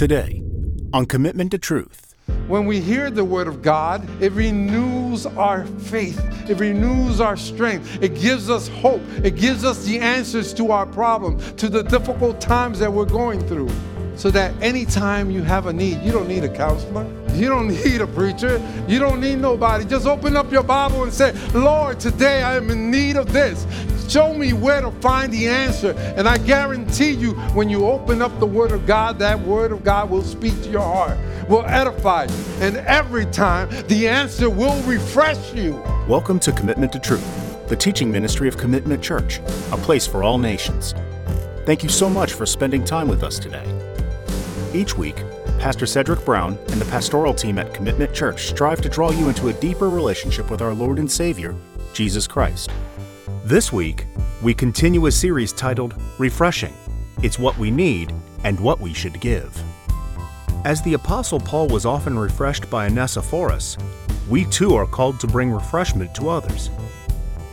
Today, on Commitment to Truth. When we hear the word of God, it renews our faith, it renews our strength, it gives us hope, it gives us the answers to our problems, to the difficult times that we're going through. So that anytime you have a need, you don't need a counselor, you don't need a preacher, you don't need nobody. Just open up your Bible and say, Lord, today I am in need of this. Show me where to find the answer. And I guarantee you, when you open up the Word of God, that Word of God will speak to your heart, will edify you. And every time, the answer will refresh you. Welcome to Commitment to Truth, the teaching ministry of Commitment Church, a place for all nations. Thank you so much for spending time with us today. Each week, Pastor Cedric Brown and the pastoral team at Commitment Church strive to draw you into a deeper relationship with our Lord and Savior, Jesus Christ. This week, we continue a series titled Refreshing It's What We Need and What We Should Give. As the Apostle Paul was often refreshed by Onesiphorus, we too are called to bring refreshment to others.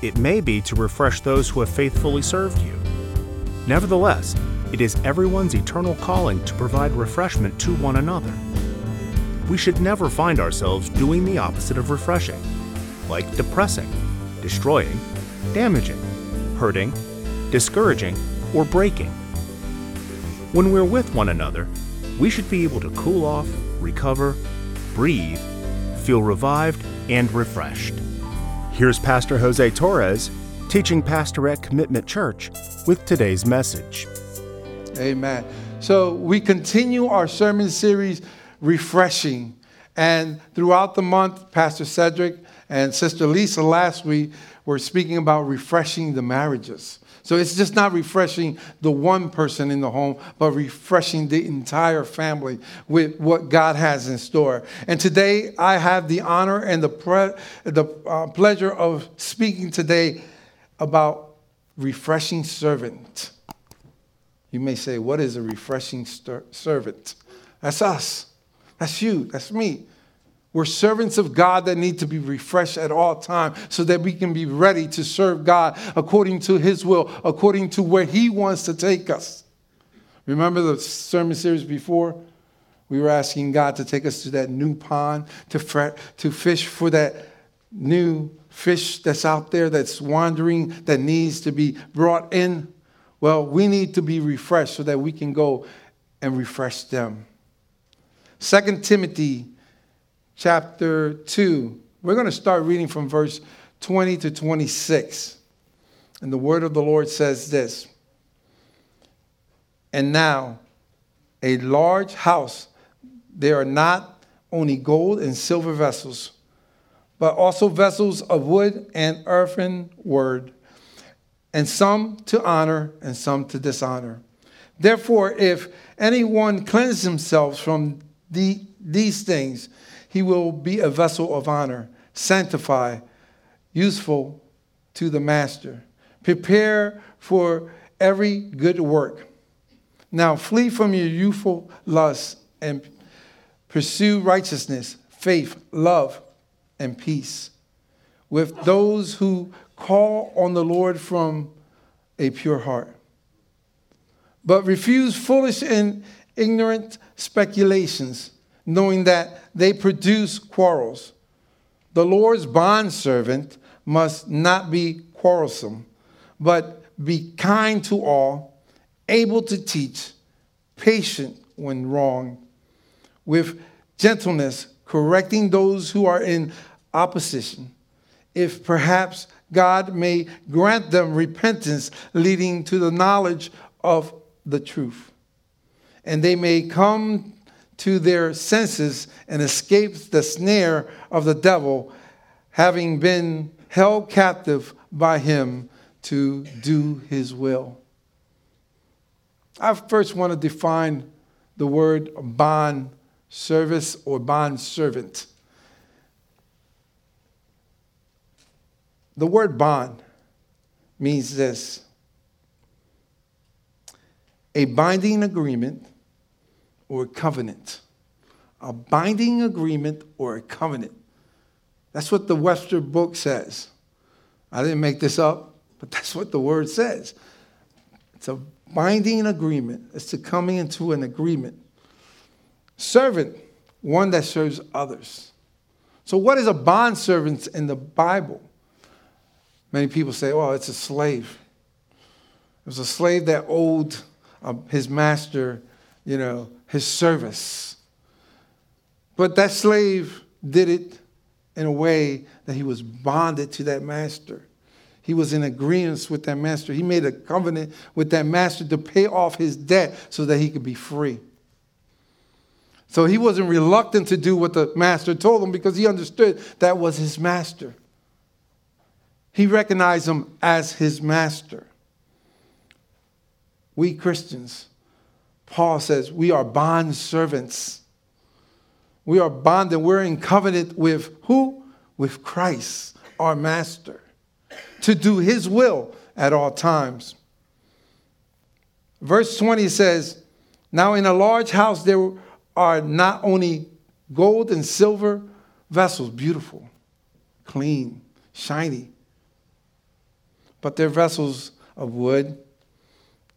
It may be to refresh those who have faithfully served you. Nevertheless, it is everyone's eternal calling to provide refreshment to one another. We should never find ourselves doing the opposite of refreshing, like depressing, destroying, damaging, hurting, discouraging, or breaking. When we're with one another, we should be able to cool off, recover, breathe, feel revived, and refreshed. Here's Pastor Jose Torres, teaching pastor at Commitment Church, with today's message. Amen. So we continue our sermon series, Refreshing. And throughout the month, Pastor Cedric and Sister Lisa last week were speaking about refreshing the marriages. So it's just not refreshing the one person in the home, but refreshing the entire family with what God has in store. And today I have the honor and the, pre- the uh, pleasure of speaking today about refreshing servant. You may say, What is a refreshing servant? That's us. That's you. That's me. We're servants of God that need to be refreshed at all times so that we can be ready to serve God according to His will, according to where He wants to take us. Remember the sermon series before? We were asking God to take us to that new pond, to, fret, to fish for that new fish that's out there, that's wandering, that needs to be brought in. Well, we need to be refreshed so that we can go and refresh them. Second Timothy chapter 2. We're going to start reading from verse 20 to 26. And the word of the Lord says this And now, a large house, there are not only gold and silver vessels, but also vessels of wood and earthen word, and some to honor and some to dishonor. Therefore, if anyone cleanses himself from the, these things, he will be a vessel of honor, sanctified, useful to the master. Prepare for every good work. Now flee from your youthful lusts and pursue righteousness, faith, love, and peace with those who call on the Lord from a pure heart. But refuse foolish and ignorant speculations knowing that they produce quarrels. The Lord's bondservant must not be quarrelsome, but be kind to all, able to teach, patient when wrong, with gentleness, correcting those who are in opposition, if perhaps God may grant them repentance leading to the knowledge of the truth, and they may come to their senses and escapes the snare of the devil, having been held captive by him to do his will. I first want to define the word bond service or bond servant. The word bond means this a binding agreement or a covenant. A binding agreement or a covenant. That's what the Webster book says. I didn't make this up, but that's what the word says. It's a binding agreement, it's to coming into an agreement. Servant, one that serves others. So, what is a bond servant in the Bible? Many people say, well, it's a slave. It was a slave that owed uh, his master, you know, his service. But that slave did it in a way that he was bonded to that master. He was in agreement with that master. He made a covenant with that master to pay off his debt so that he could be free. So he wasn't reluctant to do what the master told him because he understood that was his master. He recognized him as his master. We Christians, Paul says, we are bond servants. We are bonded. We're in covenant with who? With Christ, our master, to do his will at all times. Verse 20 says, Now in a large house there are not only gold and silver vessels, beautiful, clean, shiny, but they're vessels of wood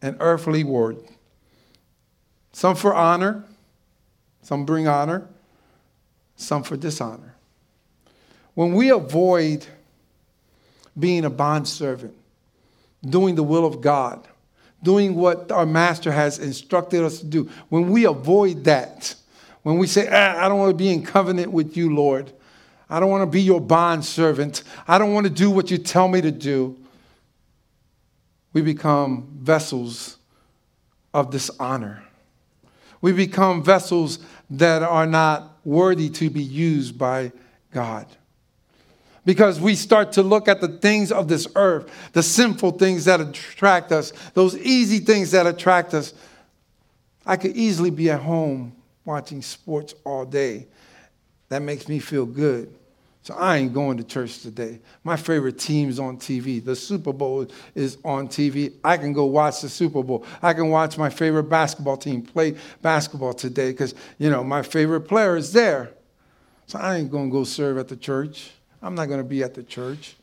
and earthly word. Some for honor, some bring honor, some for dishonor. When we avoid being a bondservant, doing the will of God, doing what our master has instructed us to do, when we avoid that, when we say, ah, I don't want to be in covenant with you, Lord, I don't want to be your bond servant, I don't want to do what you tell me to do, we become vessels of dishonor. We become vessels that are not worthy to be used by God. Because we start to look at the things of this earth, the sinful things that attract us, those easy things that attract us. I could easily be at home watching sports all day. That makes me feel good. So I ain't going to church today. My favorite team's on TV. The Super Bowl is on TV. I can go watch the Super Bowl. I can watch my favorite basketball team play basketball today because, you know, my favorite player is there. So I ain't going to go serve at the church. I'm not going to be at the church.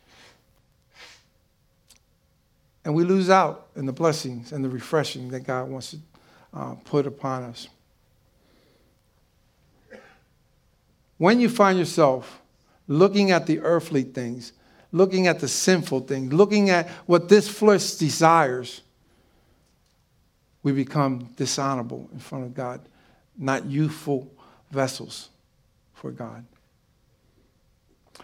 And we lose out in the blessings and the refreshing that God wants to uh, put upon us. When you find yourself looking at the earthly things, looking at the sinful things, looking at what this flesh desires, we become dishonorable in front of God, not youthful vessels for God.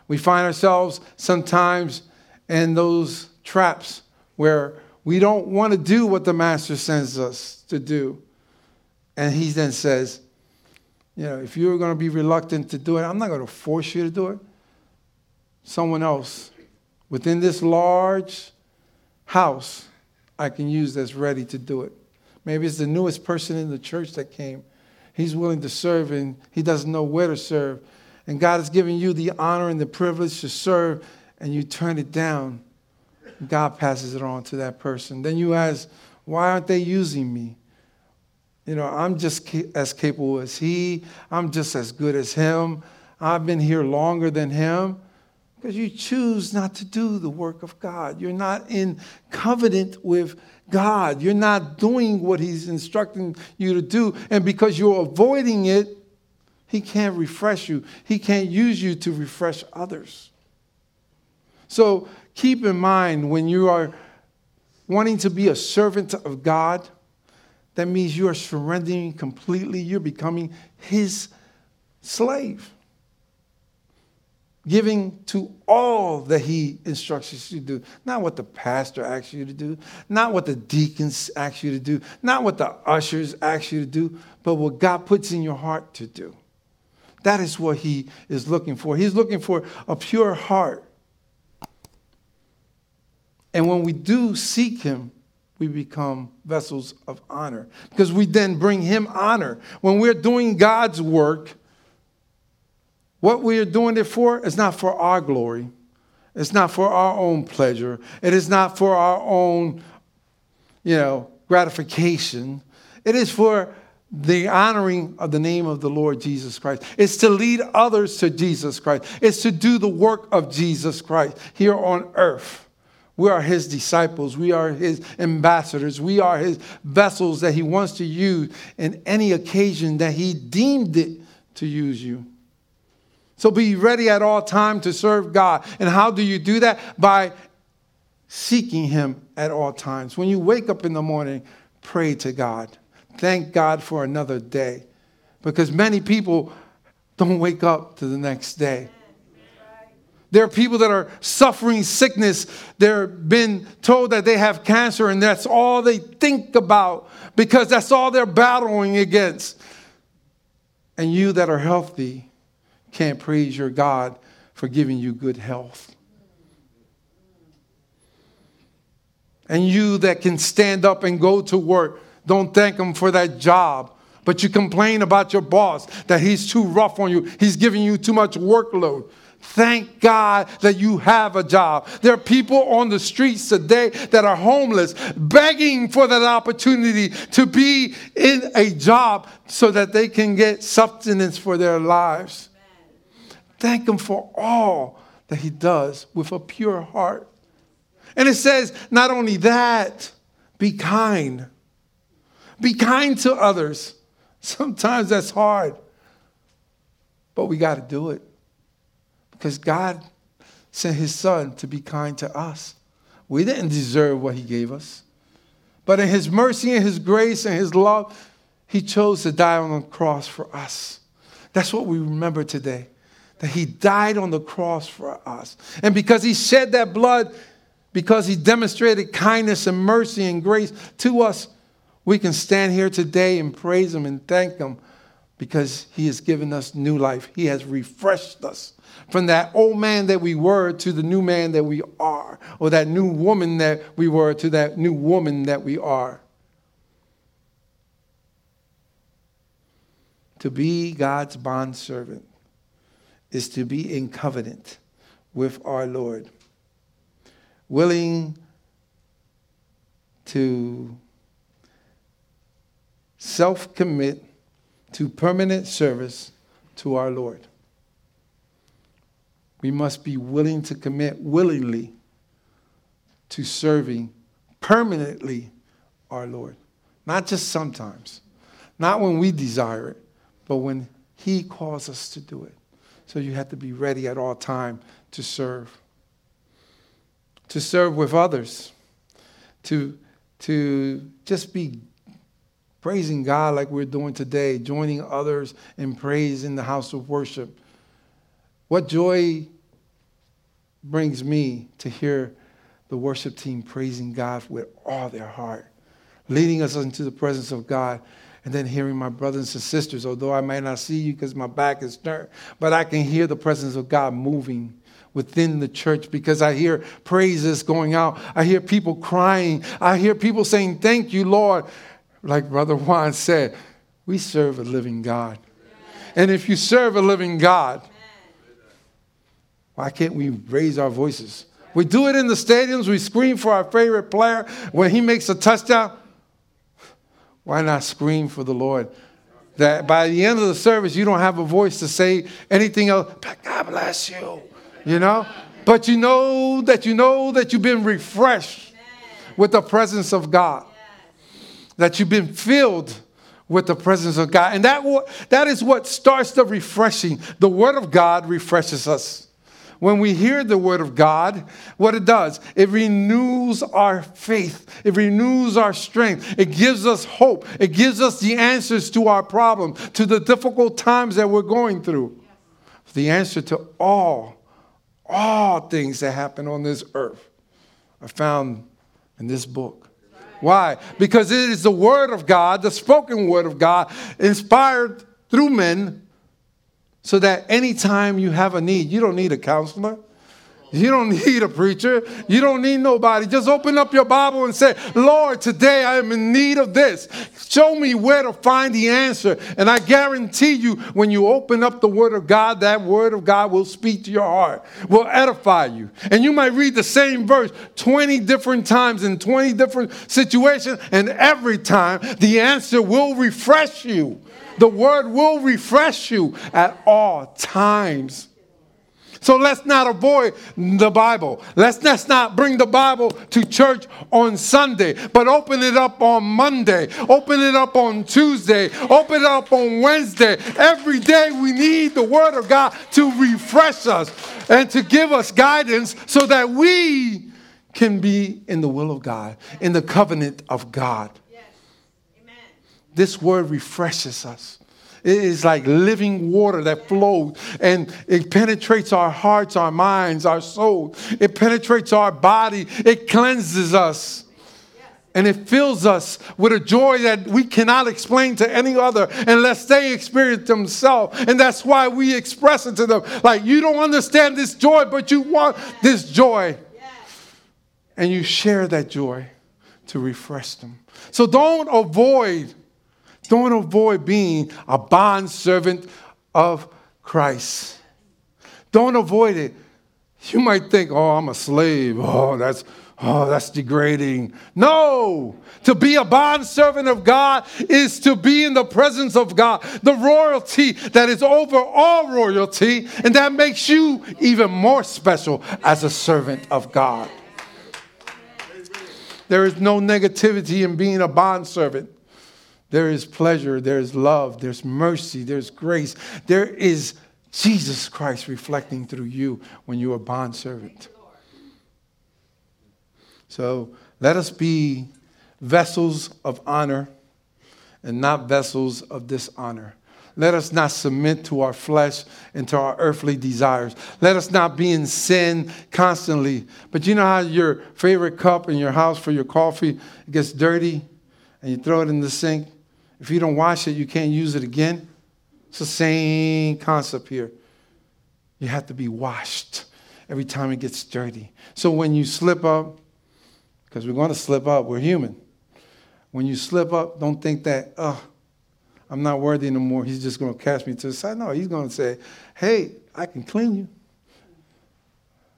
We find ourselves sometimes in those traps where we don't want to do what the master sends us to do. And he then says, you know, if you're going to be reluctant to do it, I'm not going to force you to do it someone else within this large house I can use that's ready to do it. Maybe it's the newest person in the church that came. He's willing to serve and he doesn't know where to serve. And God has given you the honor and the privilege to serve, and you turn it down. God passes it on to that person. Then you ask, why aren't they using me? You know, I'm just as capable as he. I'm just as good as him. I've been here longer than him. Because you choose not to do the work of God. You're not in covenant with God. You're not doing what He's instructing you to do. And because you're avoiding it, He can't refresh you. He can't use you to refresh others. So keep in mind when you are wanting to be a servant of God, that means you are surrendering completely. You're becoming His slave giving to all that he instructs you to do. Not what the pastor asks you to do, not what the deacons ask you to do, not what the ushers ask you to do, but what God puts in your heart to do. That is what he is looking for. He's looking for a pure heart. And when we do seek him, we become vessels of honor because we then bring him honor. When we're doing God's work, what we are doing it for is not for our glory. It's not for our own pleasure. It is not for our own, you know, gratification. It is for the honoring of the name of the Lord Jesus Christ. It's to lead others to Jesus Christ. It's to do the work of Jesus Christ here on earth We are his disciples. We are his ambassadors. We are his vessels that he wants to use in any occasion that he deemed it to use you. So be ready at all time to serve God. And how do you do that? By seeking him at all times. When you wake up in the morning, pray to God. Thank God for another day. Because many people don't wake up to the next day. There are people that are suffering sickness. They're been told that they have cancer, and that's all they think about because that's all they're battling against. And you that are healthy can't praise your God for giving you good health. And you that can stand up and go to work, don't thank Him for that job. But you complain about your boss that he's too rough on you, he's giving you too much workload. Thank God that you have a job. There are people on the streets today that are homeless, begging for that opportunity to be in a job so that they can get sustenance for their lives. Thank Him for all that He does with a pure heart. And it says, not only that, be kind. Be kind to others. Sometimes that's hard, but we got to do it because God sent his son to be kind to us. We didn't deserve what he gave us. But in his mercy and his grace and his love, he chose to die on the cross for us. That's what we remember today. That he died on the cross for us. And because he shed that blood, because he demonstrated kindness and mercy and grace to us, we can stand here today and praise him and thank him because he has given us new life. He has refreshed us from that old man that we were to the new man that we are, or that new woman that we were to that new woman that we are. To be God's bondservant is to be in covenant with our Lord, willing to self commit to permanent service to our Lord we must be willing to commit willingly to serving permanently our Lord. Not just sometimes, not when we desire it, but when He calls us to do it. So you have to be ready at all time to serve. To serve with others. To, to just be praising God like we're doing today, joining others in praise in the house of worship. What joy brings me to hear the worship team praising God with all their heart, leading us into the presence of God, and then hearing my brothers and sisters, although I may not see you because my back is turned, but I can hear the presence of God moving within the church because I hear praises going out. I hear people crying. I hear people saying, Thank you, Lord. Like Brother Juan said, we serve a living God. And if you serve a living God, why can't we raise our voices? We do it in the stadiums. We scream for our favorite player when he makes a touchdown. Why not scream for the Lord? That by the end of the service, you don't have a voice to say anything else. But God bless you, you know? But you know that you know that you've been refreshed with the presence of God, that you've been filled with the presence of God. And that, that is what starts the refreshing. The Word of God refreshes us when we hear the word of God, what it does, it renews our faith, it renews our strength, it gives us hope, it gives us the answers to our problems, to the difficult times that we're going through. The answer to all, all things that happen on this earth are found in this book. Why? Because it is the word of God, the spoken word of God, inspired through men so that anytime you have a need, you don't need a counselor. You don't need a preacher. You don't need nobody. Just open up your Bible and say, Lord, today I am in need of this. Show me where to find the answer. And I guarantee you, when you open up the Word of God, that Word of God will speak to your heart, will edify you. And you might read the same verse 20 different times in 20 different situations, and every time the answer will refresh you. The word will refresh you at all times. So let's not avoid the Bible. Let's, let's not bring the Bible to church on Sunday, but open it up on Monday, open it up on Tuesday, open it up on Wednesday. Every day we need the Word of God to refresh us and to give us guidance so that we can be in the will of God, in the covenant of God. This word refreshes us. It is like living water that flows and it penetrates our hearts, our minds, our soul. It penetrates our body. It cleanses us. And it fills us with a joy that we cannot explain to any other unless they experience themselves. And that's why we express it to them. Like, you don't understand this joy, but you want this joy. And you share that joy to refresh them. So don't avoid don't avoid being a bond servant of Christ. Don't avoid it. You might think, oh, I'm a slave. Oh, that's oh, that's degrading. No. To be a bond servant of God is to be in the presence of God, the royalty that is over all royalty, and that makes you even more special as a servant of God. There is no negativity in being a bond servant. There is pleasure, there's love, there's mercy, there's grace. There is Jesus Christ reflecting through you when you're a bondservant. So let us be vessels of honor and not vessels of dishonor. Let us not submit to our flesh and to our earthly desires. Let us not be in sin constantly. But you know how your favorite cup in your house for your coffee gets dirty and you throw it in the sink? If you don't wash it, you can't use it again. It's the same concept here. You have to be washed every time it gets dirty. So when you slip up, because we're going to slip up, we're human. When you slip up, don't think that, oh, I'm not worthy anymore. He's just going to cast me to the side. No, he's going to say, hey, I can clean you.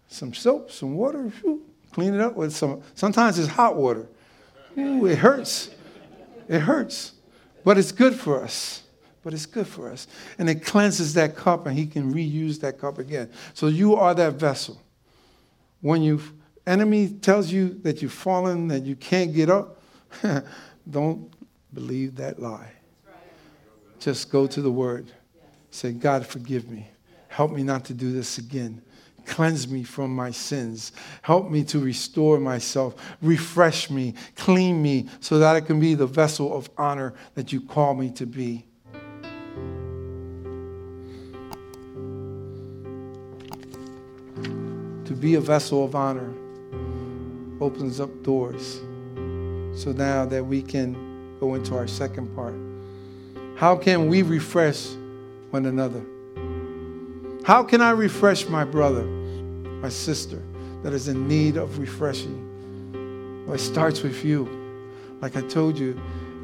Some soap, some water, clean it up with some. Sometimes it's hot water. Ooh, it hurts. It hurts. But it's good for us. But it's good for us. And it cleanses that cup and he can reuse that cup again. So you are that vessel. When your enemy tells you that you've fallen, that you can't get up, don't believe that lie. Just go to the word. Say, God, forgive me. Help me not to do this again. Cleanse me from my sins. Help me to restore myself. Refresh me. Clean me so that I can be the vessel of honor that you call me to be. To be a vessel of honor opens up doors. So now that we can go into our second part. How can we refresh one another? How can I refresh my brother, my sister that is in need of refreshing? Well, it starts with you. Like I told you,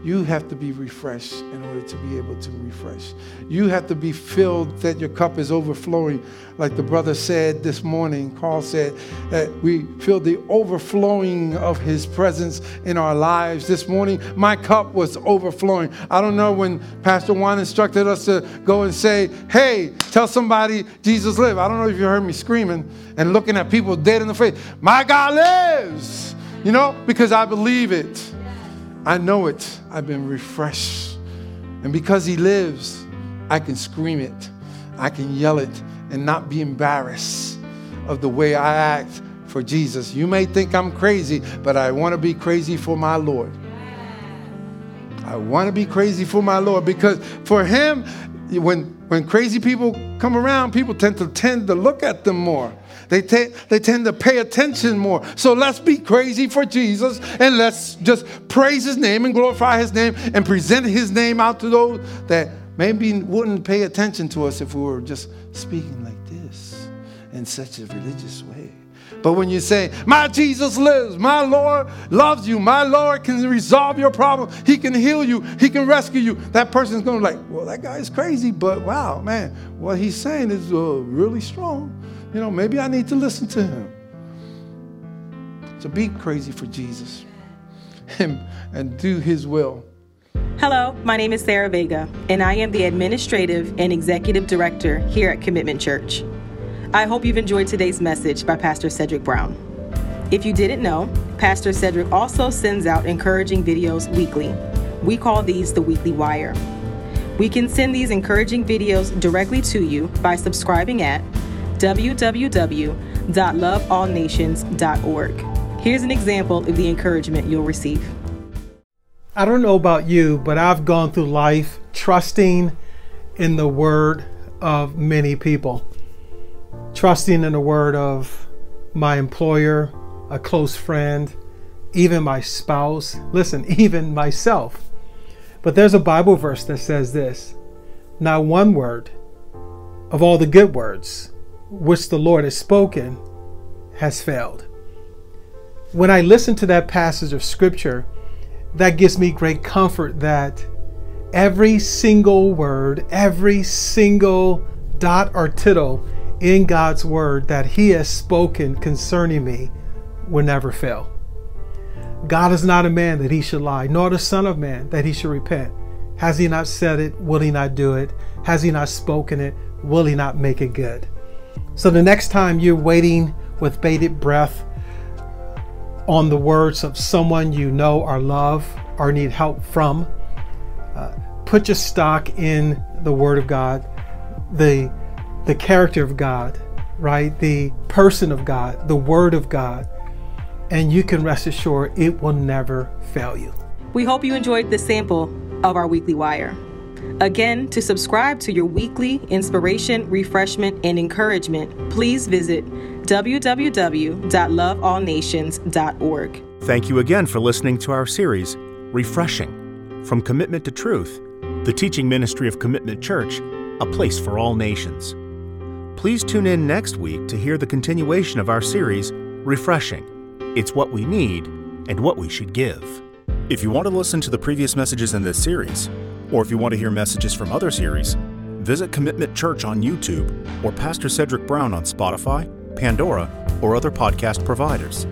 you have to be refreshed in order to be able to refresh. You have to be filled that your cup is overflowing. Like the brother said this morning, Carl said that we feel the overflowing of his presence in our lives. This morning, my cup was overflowing. I don't know when Pastor Juan instructed us to go and say, hey, tell somebody Jesus lives. I don't know if you heard me screaming and looking at people dead in the face. My God lives, you know, because I believe it. I know it. I've been refreshed. And because He lives, I can scream it, I can yell it, and not be embarrassed of the way I act for Jesus. You may think I'm crazy, but I want to be crazy for my Lord. I want to be crazy for my Lord because for Him, when, when crazy people come around, people tend to tend to look at them more. They, they tend to pay attention more. So let's be crazy for Jesus and let's just praise his name and glorify his name and present his name out to those that maybe wouldn't pay attention to us if we were just speaking like this in such a religious way. But when you say, My Jesus lives, my Lord loves you, my Lord can resolve your problem, He can heal you, He can rescue you, that person's to be like, Well, that guy is crazy, but wow, man, what he's saying is uh, really strong you know, maybe I need to listen to him. So be crazy for Jesus and, and do his will. Hello, my name is Sarah Vega, and I am the Administrative and Executive Director here at Commitment Church. I hope you've enjoyed today's message by Pastor Cedric Brown. If you didn't know, Pastor Cedric also sends out encouraging videos weekly. We call these the Weekly Wire. We can send these encouraging videos directly to you by subscribing at www.loveallnations.org. Here's an example of the encouragement you'll receive. I don't know about you, but I've gone through life trusting in the word of many people, trusting in the word of my employer, a close friend, even my spouse, listen, even myself. But there's a Bible verse that says this Not one word of all the good words which the Lord has spoken has failed. When I listen to that passage of scripture, that gives me great comfort that every single word, every single dot or tittle in God's word that He has spoken concerning me will never fail. God is not a man that he should lie, nor the Son of Man that he should repent. Has he not said it? Will he not do it? Has he not spoken it? Will he not make it good? So the next time you're waiting with bated breath on the words of someone you know or love or need help from, uh, put your stock in the Word of God, the the character of God, right? The person of God, the Word of God and you can rest assured it will never fail you. We hope you enjoyed this sample of our weekly wire. Again, to subscribe to your weekly inspiration, refreshment, and encouragement, please visit www.loveallnations.org. Thank you again for listening to our series, Refreshing From Commitment to Truth, the teaching ministry of Commitment Church, a place for all nations. Please tune in next week to hear the continuation of our series, Refreshing it's what we need and what we should give. If you want to listen to the previous messages in this series, or if you want to hear messages from other series, visit Commitment Church on YouTube or Pastor Cedric Brown on Spotify, Pandora, or other podcast providers.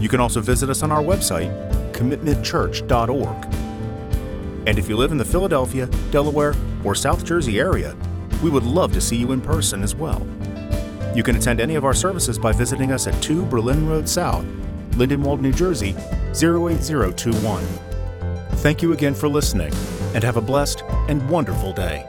You can also visit us on our website, commitmentchurch.org. And if you live in the Philadelphia, Delaware, or South Jersey area, we would love to see you in person as well. You can attend any of our services by visiting us at 2 Berlin Road South, Lindenwold, New Jersey 08021. Thank you again for listening, and have a blessed and wonderful day.